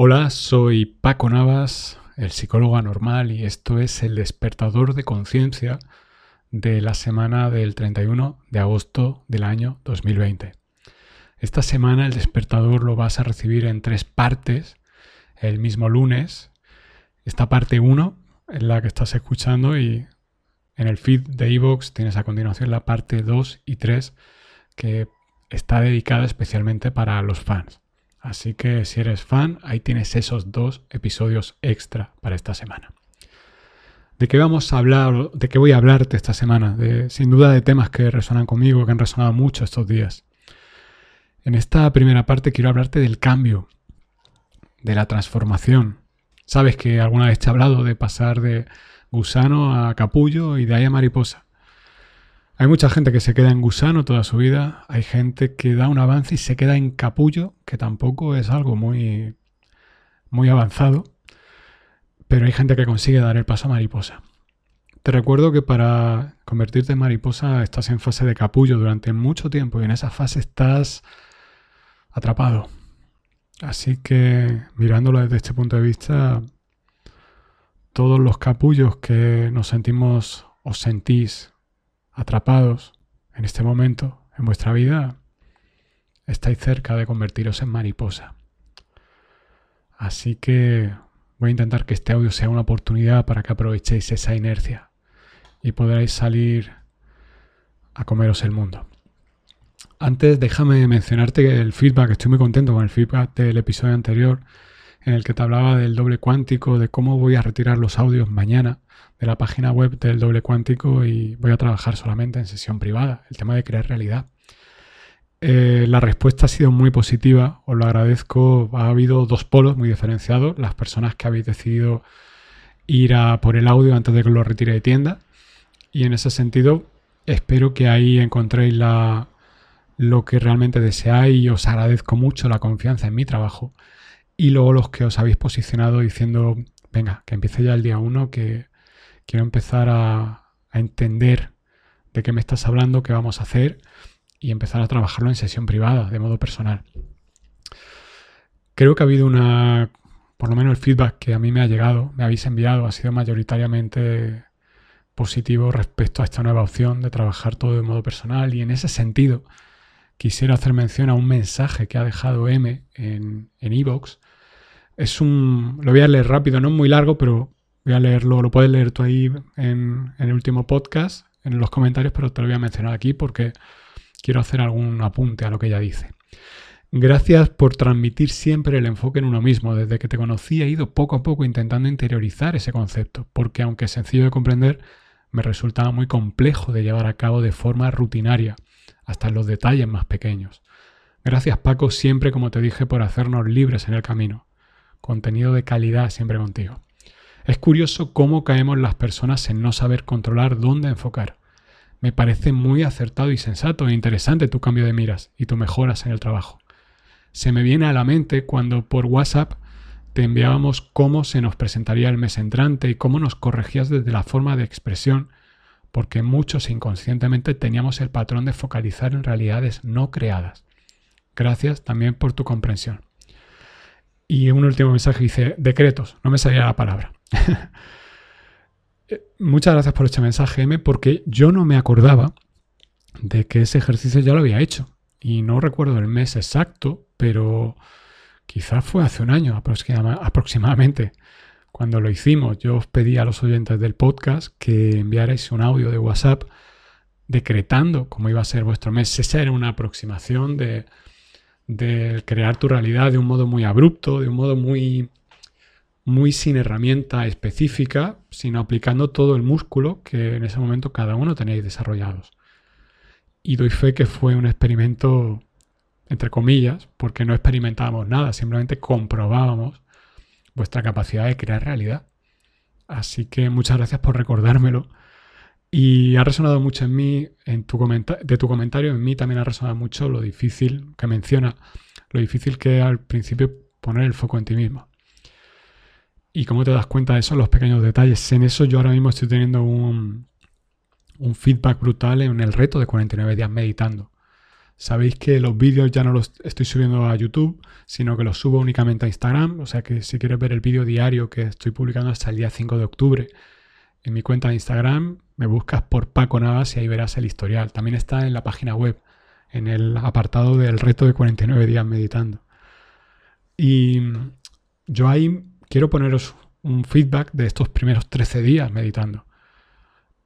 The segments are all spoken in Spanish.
Hola, soy Paco Navas, el psicólogo anormal, y esto es el despertador de conciencia de la semana del 31 de agosto del año 2020. Esta semana el despertador lo vas a recibir en tres partes el mismo lunes. Esta parte 1 es la que estás escuchando y en el feed de iVoox tienes a continuación la parte 2 y 3 que está dedicada especialmente para los fans. Así que si eres fan, ahí tienes esos dos episodios extra para esta semana. ¿De qué vamos a hablar? ¿De qué voy a hablarte esta semana? De, sin duda de temas que resonan conmigo, que han resonado mucho estos días. En esta primera parte quiero hablarte del cambio, de la transformación. Sabes que alguna vez te he hablado de pasar de gusano a capullo y de ahí a mariposa. Hay mucha gente que se queda en gusano toda su vida, hay gente que da un avance y se queda en capullo, que tampoco es algo muy, muy avanzado, pero hay gente que consigue dar el paso a mariposa. Te recuerdo que para convertirte en mariposa estás en fase de capullo durante mucho tiempo y en esa fase estás atrapado. Así que mirándolo desde este punto de vista, todos los capullos que nos sentimos o sentís atrapados en este momento en vuestra vida, estáis cerca de convertiros en mariposa. Así que voy a intentar que este audio sea una oportunidad para que aprovechéis esa inercia y podréis salir a comeros el mundo. Antes déjame mencionarte el feedback, estoy muy contento con el feedback del episodio anterior en el que te hablaba del doble cuántico, de cómo voy a retirar los audios mañana de la página web del doble cuántico y voy a trabajar solamente en sesión privada, el tema de crear realidad. Eh, la respuesta ha sido muy positiva, os lo agradezco. Ha habido dos polos muy diferenciados. Las personas que habéis decidido ir a por el audio antes de que lo retire de tienda. Y en ese sentido, espero que ahí encontréis la, lo que realmente deseáis y os agradezco mucho la confianza en mi trabajo. Y luego los que os habéis posicionado diciendo, venga, que empiece ya el día uno, que quiero empezar a, entender de qué me estás hablando, qué vamos a hacer y empezar a trabajarlo en sesión privada, de modo personal. Creo que ha habido una, por lo menos el feedback que a mí me ha llegado, me habéis enviado, ha sido mayoritariamente positivo respecto a esta nueva opción de trabajar todo de modo personal y en ese sentido quisiera hacer mención a un mensaje que ha dejado M en Evox. Es un. Lo voy a leer rápido, no es muy largo, pero voy a leerlo. Lo puedes leer tú ahí en, en, el último podcast, en los comentarios, pero te lo voy a mencionar aquí porque quiero hacer algún apunte a lo que ella dice. Gracias por transmitir siempre el enfoque en uno mismo. Desde que te conocí he ido poco a poco intentando interiorizar ese concepto, porque aunque es sencillo de comprender, me resultaba muy complejo de llevar a cabo de forma rutinaria hasta en los detalles más pequeños. Gracias Paco siempre, como te dije, por hacernos libres en el camino. Contenido de calidad siempre contigo. Es curioso cómo caemos las personas en no saber controlar dónde enfocar. Me parece muy acertado y sensato e interesante tu cambio de miras y tu mejoras en el trabajo. Se me viene a la mente cuando por WhatsApp te enviábamos cómo se nos presentaría el mes entrante y cómo nos corregías desde la forma de expresión porque muchos inconscientemente teníamos el patrón de focalizar en realidades no creadas. Gracias también por tu comprensión. Y un último mensaje dice, decretos, no me salía la palabra. Eh, muchas gracias por este mensaje, M, porque yo no me acordaba de que ese ejercicio ya lo había hecho. Y no recuerdo el mes exacto, pero quizás fue hace un año aproximadamente. Cuando lo hicimos, yo os pedí a los oyentes del podcast que enviarais un audio de WhatsApp decretando cómo iba a ser vuestro mes. Esa era una aproximación de, de crear tu realidad de un modo muy abrupto, de un modo muy, muy sin herramienta específica, sino aplicando todo el músculo que en ese momento cada uno tenéis desarrollados. Y doy fe que fue un experimento, entre comillas, porque no experimentábamos nada, simplemente comprobábamos vuestra capacidad de crear realidad. Así que muchas gracias por recordármelo. Y ha resonado mucho en mí, en tu de tu comentario, en mí también ha resonado mucho lo difícil que menciona, lo difícil que al principio poner el foco en ti mismo. Y cómo te das cuenta de eso, los pequeños detalles. En eso yo ahora mismo estoy teniendo un, un feedback brutal en el reto de 49 días meditando. Sabéis que los vídeos ya no los estoy subiendo a YouTube, sino que los subo únicamente a Instagram. O sea que si quieres ver el vídeo diario que estoy publicando hasta el día 5 de octubre en mi cuenta de Instagram, me buscas por Paco Navas y ahí verás el historial. También está en la página web, en el apartado del reto de 49 días meditando. Y yo ahí quiero poneros un feedback de estos primeros 13 días meditando.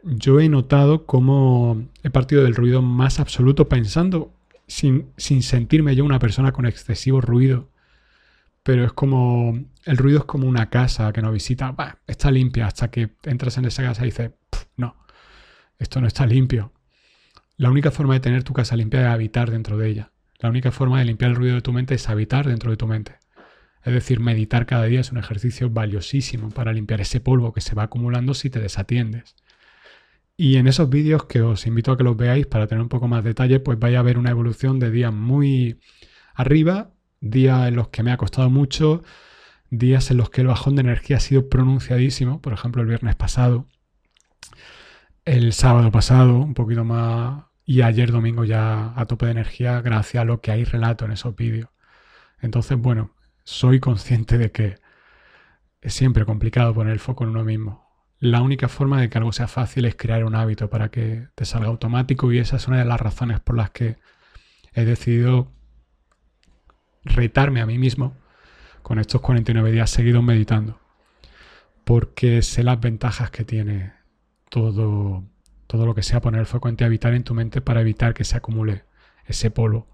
Yo he notado cómo he partido del ruido más absoluto pensando sin, sentirme yo una persona con excesivo ruido. Pero es como, el ruido es como una casa que no visita, está limpia hasta que entras en esa casa y dices, no, esto no está limpio. La única forma de tener tu casa limpia es habitar dentro de ella. La única forma de limpiar el ruido de tu mente es habitar dentro de tu mente. Es decir, meditar cada día es un ejercicio valiosísimo para limpiar ese polvo que se va acumulando si te desatiendes. Y en esos vídeos que os invito a que los veáis para tener un poco más detalle, pues vaya a ver una evolución de días muy arriba, días en los que me ha costado mucho, días en los que el bajón de energía ha sido pronunciadísimo, por ejemplo el viernes pasado, el sábado pasado, un poquito más, y ayer domingo ya a tope de energía gracias a lo que hay relato en esos vídeos. Entonces, bueno, soy consciente de que es siempre complicado poner el foco en uno mismo. La única forma de que algo sea fácil es crear un hábito para que te salga automático y esa es una de las razones por las que he decidido retarme a mí mismo con estos 49 días seguidos meditando. Porque sé las ventajas que tiene todo, todo lo que sea poner el foco en ti, habitar en tu mente para evitar que se acumule ese polvo.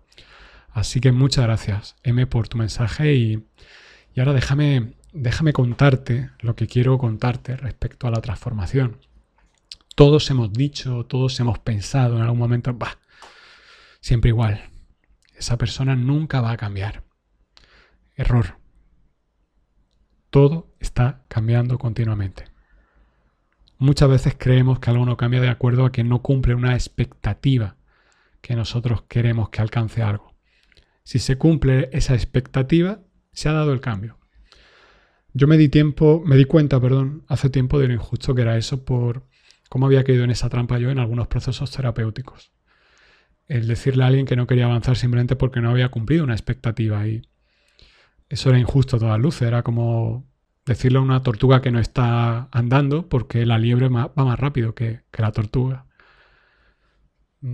Así que muchas gracias, M, por tu mensaje y, y ahora déjame déjame contarte lo que quiero contarte respecto a la transformación. Todos hemos dicho, todos hemos pensado en algún momento, bah, siempre igual. Esa persona nunca va a cambiar. Error. Todo está cambiando continuamente. Muchas veces creemos que algo no cambia de acuerdo a que no cumple una expectativa que nosotros queremos que alcance algo. Si se cumple esa expectativa, se ha dado el cambio. Yo me di tiempo, me di cuenta, perdón, hace tiempo de lo injusto que era eso por cómo había caído en esa trampa yo en algunos procesos terapéuticos. El decirle a alguien que no quería avanzar simplemente porque no había cumplido una expectativa y eso era injusto a todas luces, era como decirle a una tortuga que no está andando porque la liebre va más rápido que, que la tortuga.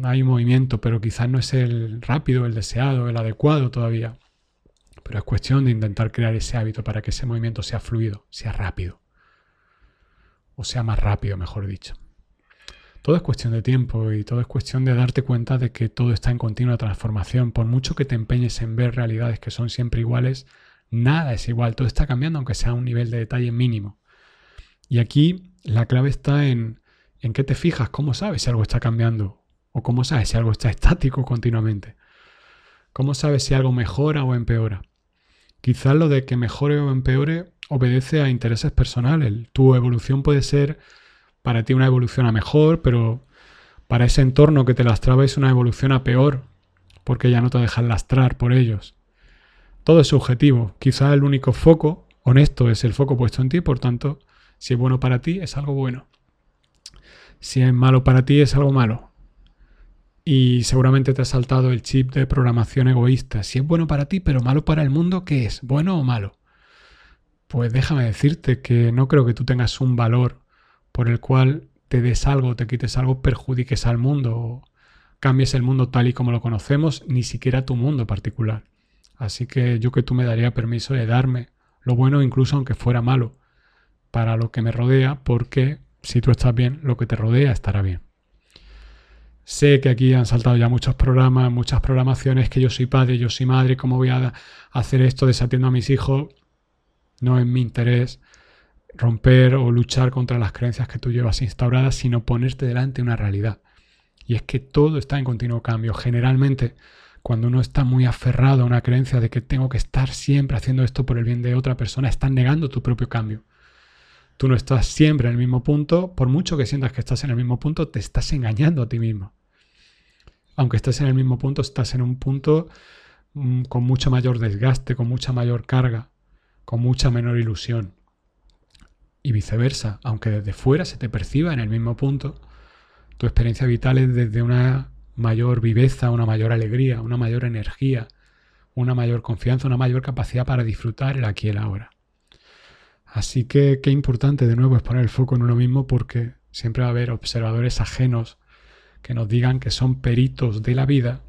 Hay un movimiento, pero quizás no es el rápido, el deseado, el adecuado todavía. Pero es cuestión de intentar crear ese hábito para que ese movimiento sea fluido, sea rápido. O sea más rápido, mejor dicho. Todo es cuestión de tiempo y todo es cuestión de darte cuenta de que todo está en continua transformación. Por mucho que te empeñes en ver realidades que son siempre iguales, nada es igual. Todo está cambiando aunque sea a un nivel de detalle mínimo. Y aquí la clave está en, en qué te fijas, cómo sabes si algo está cambiando o cómo sabes si algo está estático continuamente. ¿Cómo sabes si algo mejora o empeora? Quizás lo de que mejore o empeore obedece a intereses personales. Tu evolución puede ser para ti una evolución a mejor, pero para ese entorno que te lastraba es una evolución a peor, porque ya no te dejan lastrar por ellos. Todo es subjetivo. Quizás el único foco honesto es el foco puesto en ti, por tanto, si es bueno para ti, es algo bueno. Si es malo para ti, es algo malo y seguramente te ha saltado el chip de programación egoísta. Si es bueno para ti, pero malo para el mundo, ¿qué es? ¿Bueno o malo? Pues déjame decirte que no creo que tú tengas un valor por el cual te des algo, te quites algo, perjudiques al mundo o cambies el mundo tal y como lo conocemos, ni siquiera tu mundo particular. Así que yo que tú me daría permiso de darme lo bueno incluso aunque fuera malo para lo que me rodea, porque si tú estás bien, lo que te rodea estará bien. Sé que aquí han saltado ya muchos programas, muchas programaciones, que yo soy padre, yo soy madre, ¿cómo voy a hacer esto desatiendo a mis hijos? No es mi interés romper o luchar contra las creencias que tú llevas instauradas, sino ponerte delante una realidad. Y es que todo está en continuo cambio. Generalmente, cuando uno está muy aferrado a una creencia de que tengo que estar siempre haciendo esto por el bien de otra persona, estás negando tu propio cambio. Tú no estás siempre en el mismo punto, por mucho que sientas que estás en el mismo punto, te estás engañando a ti mismo. Aunque estés en el mismo punto, estás en un punto mm, con mucho mayor desgaste, con mucha mayor carga, con mucha menor ilusión. Y viceversa, aunque desde fuera se te perciba en el mismo punto, tu experiencia vital es desde una mayor viveza, una mayor alegría, una mayor energía, una mayor confianza, una mayor capacidad para disfrutar el aquí y el ahora. Así que qué importante de nuevo es poner el foco en uno mismo porque siempre va a haber observadores ajenos que nos digan que son peritos de la vida,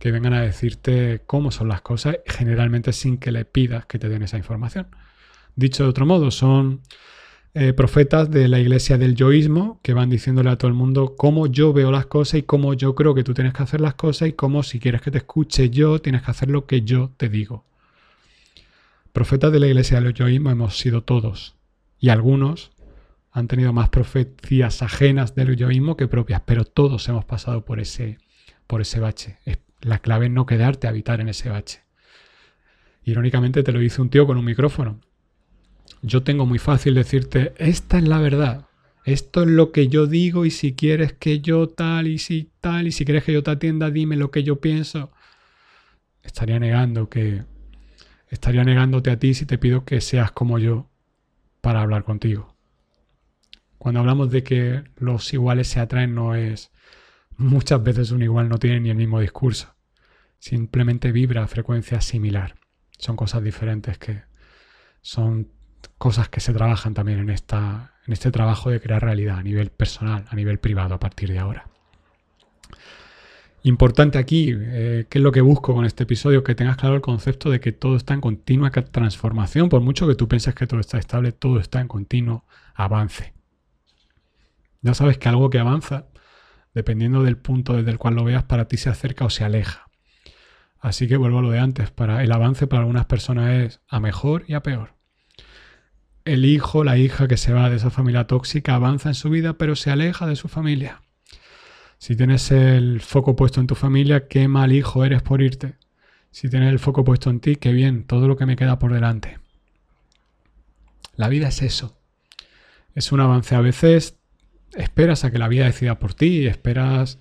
que vengan a decirte cómo son las cosas, generalmente sin que le pidas que te den esa información. Dicho de otro modo, son eh, profetas de la iglesia del yoísmo que van diciéndole a todo el mundo cómo yo veo las cosas y cómo yo creo que tú tienes que hacer las cosas y cómo si quieres que te escuche yo, tienes que hacer lo que yo te digo. Profetas de la iglesia del yoísmo hemos sido todos. Y algunos han tenido más profecías ajenas del yoísmo que propias, pero todos hemos pasado por ese, por ese bache. La clave es no quedarte a habitar en ese bache. Irónicamente te lo dice un tío con un micrófono. Yo tengo muy fácil decirte, esta es la verdad, esto es lo que yo digo y si quieres que yo tal y si tal y si quieres que yo te atienda, dime lo que yo pienso. Estaría negando que estaría negándote a ti si te pido que seas como yo para hablar contigo. Cuando hablamos de que los iguales se atraen, no es muchas veces un igual no tiene ni el mismo discurso. Simplemente vibra a frecuencia similar. Son cosas diferentes que son cosas que se trabajan también en, esta, en este trabajo de crear realidad a nivel personal, a nivel privado a partir de ahora. Importante aquí, eh, ¿qué es lo que busco con este episodio? Que tengas claro el concepto de que todo está en continua transformación. Por mucho que tú pienses que todo está estable, todo está en continuo avance. Ya sabes que algo que avanza, dependiendo del punto desde el cual lo veas, para ti se acerca o se aleja. Así que vuelvo a lo de antes. Para el avance para algunas personas es a mejor y a peor. El hijo, la hija que se va de esa familia tóxica avanza en su vida, pero se aleja de su familia. Si tienes el foco puesto en tu familia, qué mal hijo eres por irte. Si tienes el foco puesto en ti, qué bien, todo lo que me queda por delante. La vida es eso. Es un avance. A veces esperas a que la vida decida por ti, esperas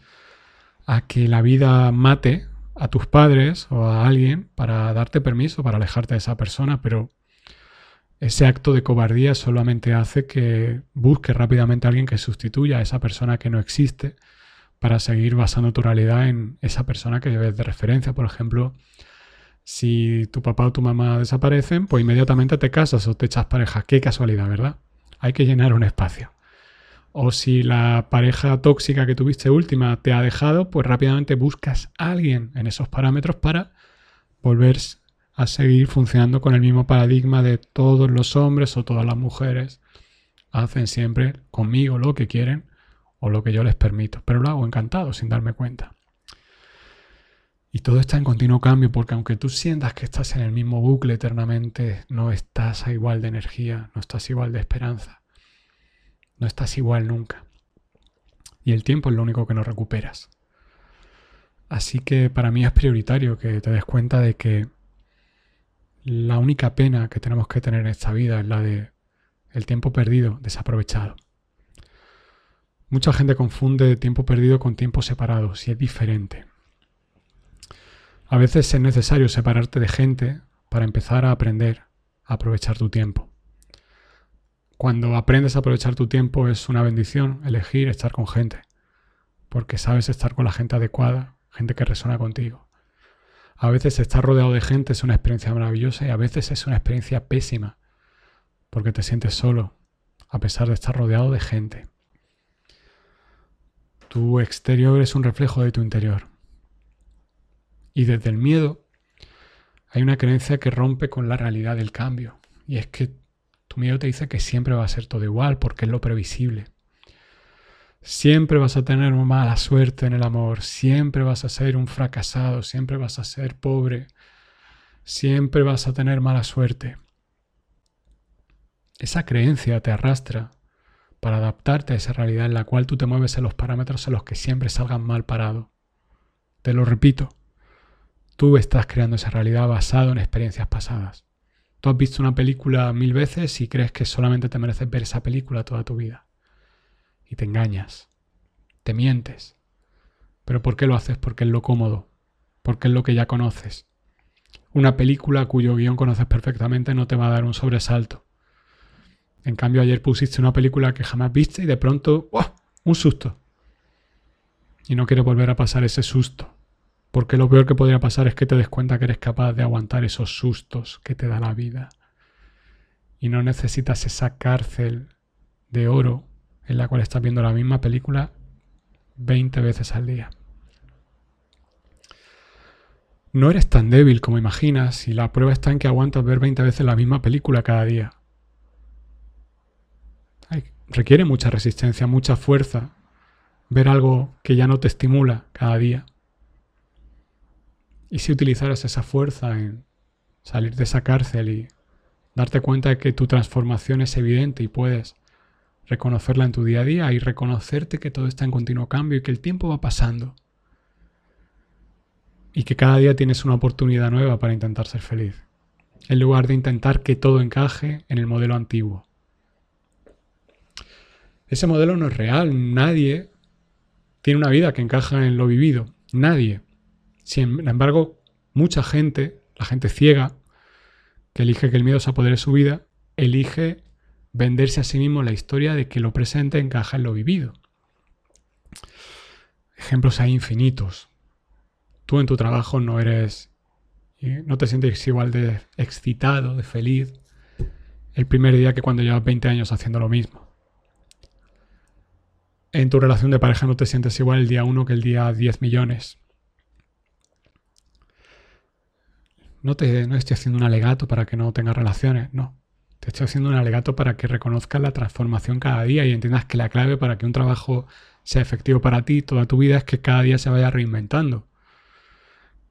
a que la vida mate a tus padres o a alguien para darte permiso para alejarte de esa persona, pero ese acto de cobardía solamente hace que busques rápidamente a alguien que sustituya a esa persona que no existe para seguir basando tu realidad en esa persona que debes de referencia. Por ejemplo, si tu papá o tu mamá desaparecen, pues inmediatamente te casas o te echas pareja. Qué casualidad, ¿verdad? Hay que llenar un espacio. O si la pareja tóxica que tuviste última te ha dejado, pues rápidamente buscas a alguien en esos parámetros para volver a seguir funcionando con el mismo paradigma de todos los hombres o todas las mujeres hacen siempre conmigo lo que quieren o lo que yo les permito, pero lo hago encantado sin darme cuenta. Y todo está en continuo cambio porque aunque tú sientas que estás en el mismo bucle eternamente, no estás a igual de energía, no estás igual de esperanza, no estás igual nunca. Y el tiempo es lo único que no recuperas. Así que para mí es prioritario que te des cuenta de que la única pena que tenemos que tener en esta vida es la de el tiempo perdido, desaprovechado. Mucha gente confunde tiempo perdido con tiempo separado, si es diferente. A veces es necesario separarte de gente para empezar a aprender a aprovechar tu tiempo. Cuando aprendes a aprovechar tu tiempo es una bendición elegir estar con gente, porque sabes estar con la gente adecuada, gente que resuena contigo. A veces estar rodeado de gente es una experiencia maravillosa y a veces es una experiencia pésima, porque te sientes solo, a pesar de estar rodeado de gente. Tu exterior es un reflejo de tu interior. Y desde el miedo hay una creencia que rompe con la realidad del cambio. Y es que tu miedo te dice que siempre va a ser todo igual porque es lo previsible. Siempre vas a tener mala suerte en el amor, siempre vas a ser un fracasado, siempre vas a ser pobre, siempre vas a tener mala suerte. Esa creencia te arrastra para adaptarte a esa realidad en la cual tú te mueves en los parámetros en los que siempre salgan mal parado. Te lo repito, tú estás creando esa realidad basado en experiencias pasadas. Tú has visto una película mil veces y crees que solamente te mereces ver esa película toda tu vida. Y te engañas, te mientes. ¿Pero por qué lo haces? Porque es lo cómodo, porque es lo que ya conoces. Una película cuyo guion conoces perfectamente no te va a dar un sobresalto. En cambio, ayer pusiste una película que jamás viste y de pronto, un susto. Y no quiero volver a pasar ese susto. Porque lo peor que podría pasar es que te des cuenta que eres capaz de aguantar esos sustos que te da la vida. Y no necesitas esa cárcel de oro en la cual estás viendo la misma película 20 veces al día. No eres tan débil como imaginas y la prueba está en que aguantas ver 20 veces la misma película cada día requiere mucha resistencia, mucha fuerza, ver algo que ya no te estimula cada día. Y si utilizaras esa fuerza en salir de esa cárcel y darte cuenta de que tu transformación es evidente y puedes reconocerla en tu día a día y reconocerte que todo está en continuo cambio y que el tiempo va pasando. Y que cada día tienes una oportunidad nueva para intentar ser feliz, en lugar de intentar que todo encaje en el modelo antiguo. Ese modelo no es real. Nadie tiene una vida que encaja en lo vivido. Nadie. Sin embargo, mucha gente, la gente ciega, que elige que el miedo se apodere de su vida, elige venderse a sí mismo la historia de que lo presente encaja en lo vivido. Ejemplos hay infinitos. Tú en tu trabajo no eres, no te sientes igual de excitado, de feliz, el primer día que cuando llevas 20 años haciendo lo mismo en tu relación de pareja no te sientes igual el día 1 que el día 10 millones. No te no estoy haciendo un alegato para que no tengas relaciones, no. Te estoy haciendo un alegato para que reconozcas la transformación cada día y entiendas que la clave para que un trabajo sea efectivo para ti toda tu vida es que cada día se vaya reinventando.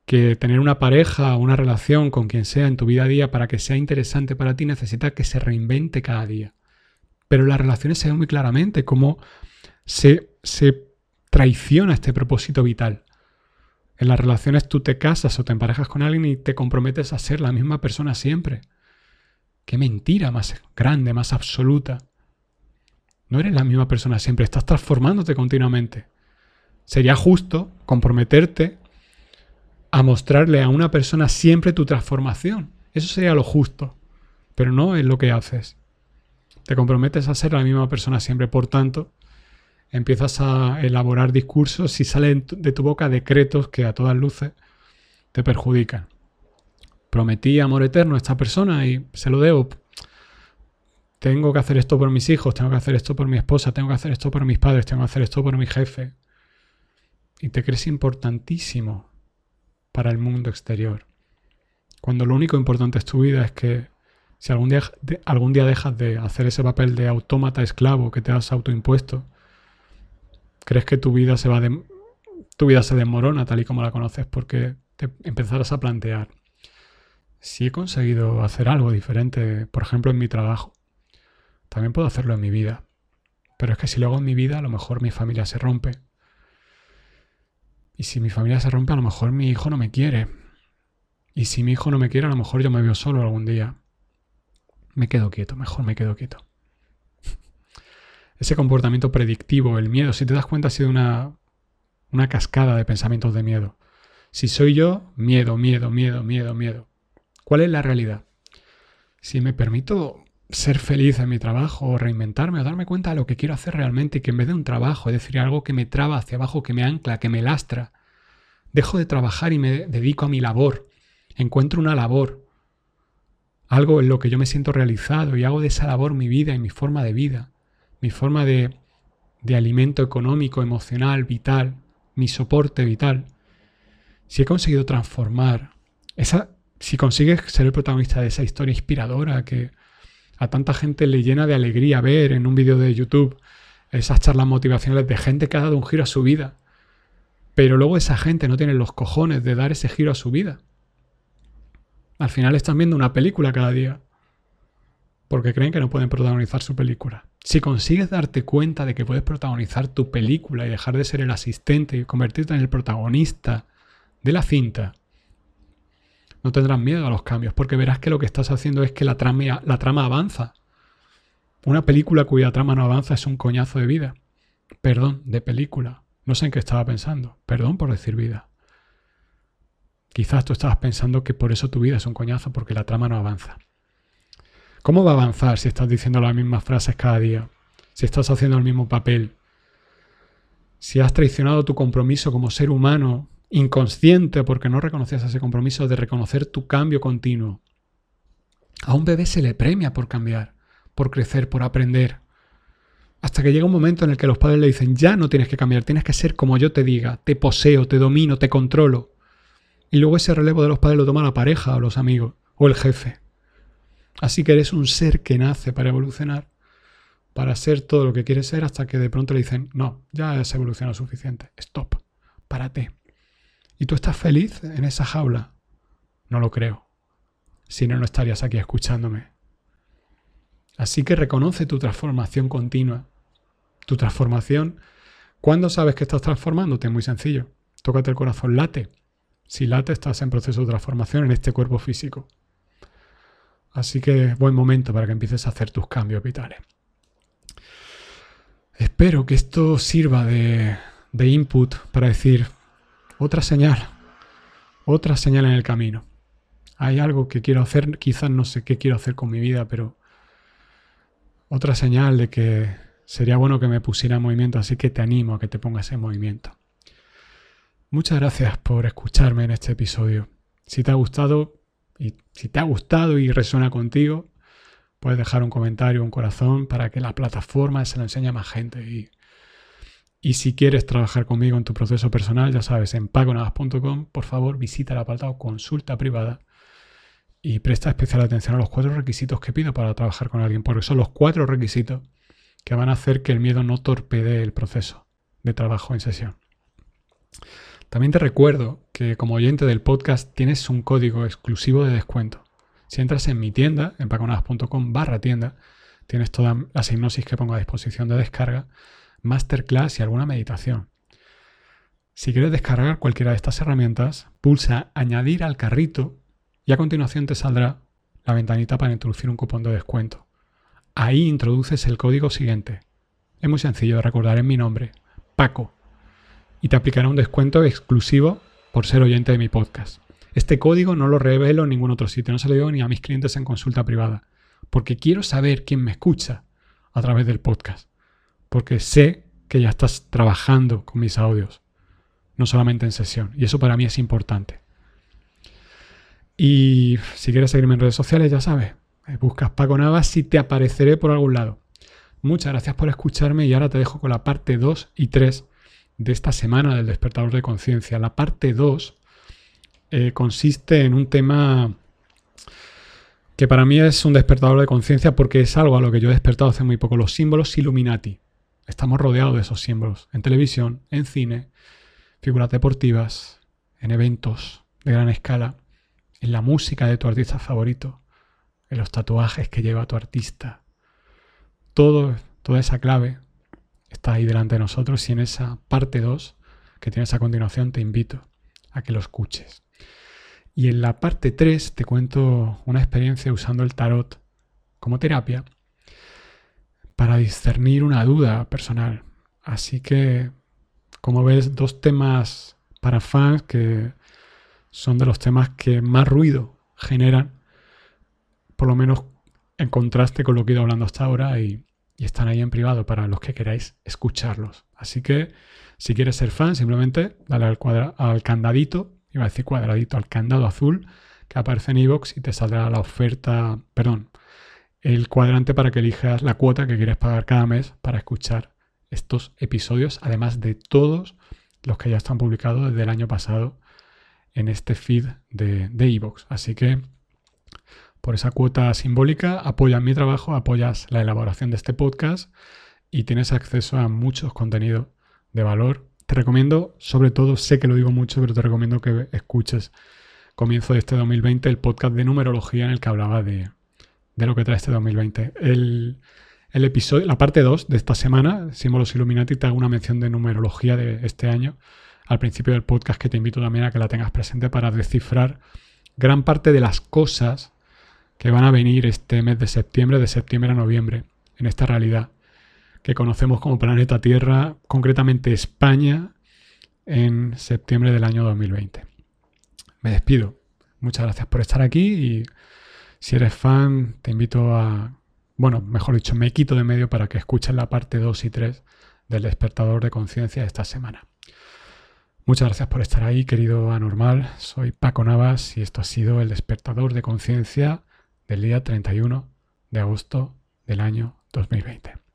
Que tener una pareja o una relación con quien sea en tu vida a día para que sea interesante para ti necesita que se reinvente cada día. Pero las relaciones se ven muy claramente como se, traiciona este propósito vital. En las relaciones tú te casas o te emparejas con alguien y te comprometes a ser la misma persona siempre. Qué mentira más grande, más absoluta. No eres la misma persona siempre, estás transformándote continuamente. Sería justo comprometerte a mostrarle a una persona siempre tu transformación. Eso sería lo justo, pero no es lo que haces. Te comprometes a ser la misma persona siempre, por tanto, empiezas a elaborar discursos y salen de tu boca decretos que a todas luces te perjudican. Prometí amor eterno a esta persona y se lo debo. Tengo que hacer esto por mis hijos, tengo que hacer esto por mi esposa, tengo que hacer esto por mis padres, tengo que hacer esto por mi jefe. Y te crees importantísimo para el mundo exterior. Cuando lo único importante es tu vida es que si algún día, algún día dejas de hacer ese papel de autómata esclavo que te has autoimpuesto, crees que tu vida se va de, tu vida se desmorona tal y como la conoces porque te empezarás a plantear si he conseguido hacer algo diferente, por ejemplo, en mi trabajo, también puedo hacerlo en mi vida. Pero es que si lo hago en mi vida, a lo mejor mi familia se rompe. Y si mi familia se rompe, a lo mejor mi hijo no me quiere. Y si mi hijo no me quiere, a lo mejor yo me veo solo algún día. Me quedo quieto, mejor me quedo quieto ese comportamiento predictivo, el miedo, si te das cuenta, ha sido una, una cascada de pensamientos de miedo. Si soy yo, miedo, miedo, miedo, miedo, miedo. ¿Cuál es la realidad? Si me permito ser feliz en mi trabajo o reinventarme o darme cuenta de lo que quiero hacer realmente y que en vez de un trabajo, es decir, algo que me traba hacia abajo, que me ancla, que me lastra, dejo de trabajar y me dedico a mi labor, encuentro una labor, algo en lo que yo me siento realizado y hago de esa labor mi vida y mi forma de vida mi forma de, alimento económico, emocional, vital, mi soporte vital, si he conseguido transformar esa, si consigues ser el protagonista de esa historia inspiradora que a tanta gente le llena de alegría ver en un vídeo de YouTube esas charlas motivacionales de gente que ha dado un giro a su vida. Pero luego esa gente no tiene los cojones de dar ese giro a su vida. Al final están viendo una película cada día. Porque creen que no pueden protagonizar su película. Si consigues darte cuenta de que puedes protagonizar tu película y dejar de ser el asistente y convertirte en el protagonista de la cinta, no tendrás miedo a los cambios, porque verás que lo que estás haciendo es que la trama, la trama avanza. Una película cuya trama no avanza es un coñazo de vida. Perdón, de película. No sé en qué estaba pensando. Perdón por decir vida. Quizás tú estabas pensando que por eso tu vida es un coñazo, porque la trama no avanza. ¿Cómo va a avanzar si estás diciendo las mismas frases cada día? Si estás haciendo el mismo papel. Si has traicionado tu compromiso como ser humano inconsciente porque no reconoces ese compromiso de reconocer tu cambio continuo. A un bebé se le premia por cambiar, por crecer, por aprender. Hasta que llega un momento en el que los padres le dicen, ya no tienes que cambiar, tienes que ser como yo te diga, te poseo, te domino, te controlo. Y luego ese relevo de los padres lo toma la pareja o los amigos o el jefe. Así que eres un ser que nace para evolucionar, para ser todo lo que quieres ser, hasta que de pronto le dicen, no, ya has evolucionado suficiente, stop, párate. ¿Y tú estás feliz en esa jaula? No lo creo. Si no, no estarías aquí escuchándome. Así que reconoce tu transformación continua. Tu transformación. ¿Cuándo sabes que estás transformándote? Muy sencillo. Tócate el corazón, late. Si late, estás en proceso de transformación en este cuerpo físico. Así que buen momento para que empieces a hacer tus cambios vitales. Espero que esto sirva de, de input para decir, otra señal, otra señal en el camino. Hay algo que quiero hacer, quizás no sé qué quiero hacer con mi vida, pero otra señal de que sería bueno que me pusiera en movimiento, así que te animo a que te pongas en movimiento. Muchas gracias por escucharme en este episodio. Si te ha gustado y si te ha gustado y resuena contigo, puedes dejar un comentario, un corazón para que la plataforma se lo enseñe a más gente y y si quieres trabajar conmigo en tu proceso personal, ya sabes, en pagonavas.com, por favor visita el apartado consulta privada y presta especial atención a los cuatro requisitos que pido para trabajar con alguien, porque son los cuatro requisitos que van a hacer que el miedo no torpedee el proceso de trabajo en sesión. También te recuerdo que como oyente del podcast tienes un código exclusivo de descuento. Si entras en mi tienda, en pagonavas.com barra tienda, tienes toda la hipnosis que pongo a disposición de descarga masterclass y alguna meditación. Si quieres descargar cualquiera de estas herramientas, pulsa añadir al carrito y a continuación te saldrá la ventanita para introducir un cupón de descuento. Ahí introduces el código siguiente. Es muy sencillo de recordar, en mi nombre, Paco. Y te aplicará un descuento exclusivo por ser oyente de mi podcast. Este código no lo revelo en ningún otro sitio, no se lo digo ni a mis clientes en consulta privada, porque quiero saber quién me escucha a través del podcast porque sé que ya estás trabajando con mis audios, no solamente en sesión. Y eso para mí es importante. Y si quieres seguirme en redes sociales, ya sabes, eh, buscas Paco Navas y te apareceré por algún lado. Muchas gracias por escucharme y ahora te dejo con la parte 2 y 3 de esta semana del despertador de conciencia. La parte 2 eh, consiste en un tema que para mí es un despertador de conciencia porque es algo a lo que yo he despertado hace muy poco, los símbolos Illuminati. Estamos rodeados de esos símbolos en televisión, en cine, figuras deportivas, en eventos de gran escala, en la música de tu artista favorito, en los tatuajes que lleva tu artista. Todo, toda esa clave está ahí delante de nosotros y en esa parte 2 que tienes a continuación te invito a que lo escuches. Y en la parte 3 te cuento una experiencia usando el tarot como terapia para discernir una duda personal. Así que, como ves, dos temas para fans que son de los temas que más ruido generan, por lo menos en contraste con lo que he ido hablando hasta ahora y, están ahí en privado para los que queráis escucharlos. Así que si quieres ser fan, simplemente dale al, al candadito, iba a decir cuadradito, al candado azul que aparece en iVoox y te saldrá la oferta, perdón, el cuadrante para que elijas la cuota que quieres pagar cada mes para escuchar estos episodios, además de todos los que ya están publicados desde el año pasado en este feed de Evox. Así que por esa cuota simbólica apoyas mi trabajo, apoyas la elaboración de este podcast y tienes acceso a muchos contenidos de valor. Te recomiendo, sobre todo, sé que lo digo mucho, pero te recomiendo que escuches comienzo de este 2020 el podcast de numerología en el que hablaba de, lo que trae este 2020. El, el episodio, la parte 2 de esta semana, Símbolos Illuminati, te hago una mención de numerología de este año al principio del podcast que te invito también a que la tengas presente para descifrar gran parte de las cosas que van a venir este mes de septiembre, de septiembre a noviembre, en esta realidad que conocemos como planeta Tierra, concretamente España, en septiembre del año 2020. Me despido. Muchas gracias por estar aquí y si eres fan te invito a, bueno, mejor dicho, me quito de medio para que escuches la parte 2 y 3 del despertador de conciencia de esta semana. Muchas gracias por estar ahí, querido anormal. Soy Paco Navas y esto ha sido el despertador de conciencia del día 31 de agosto del año 2020.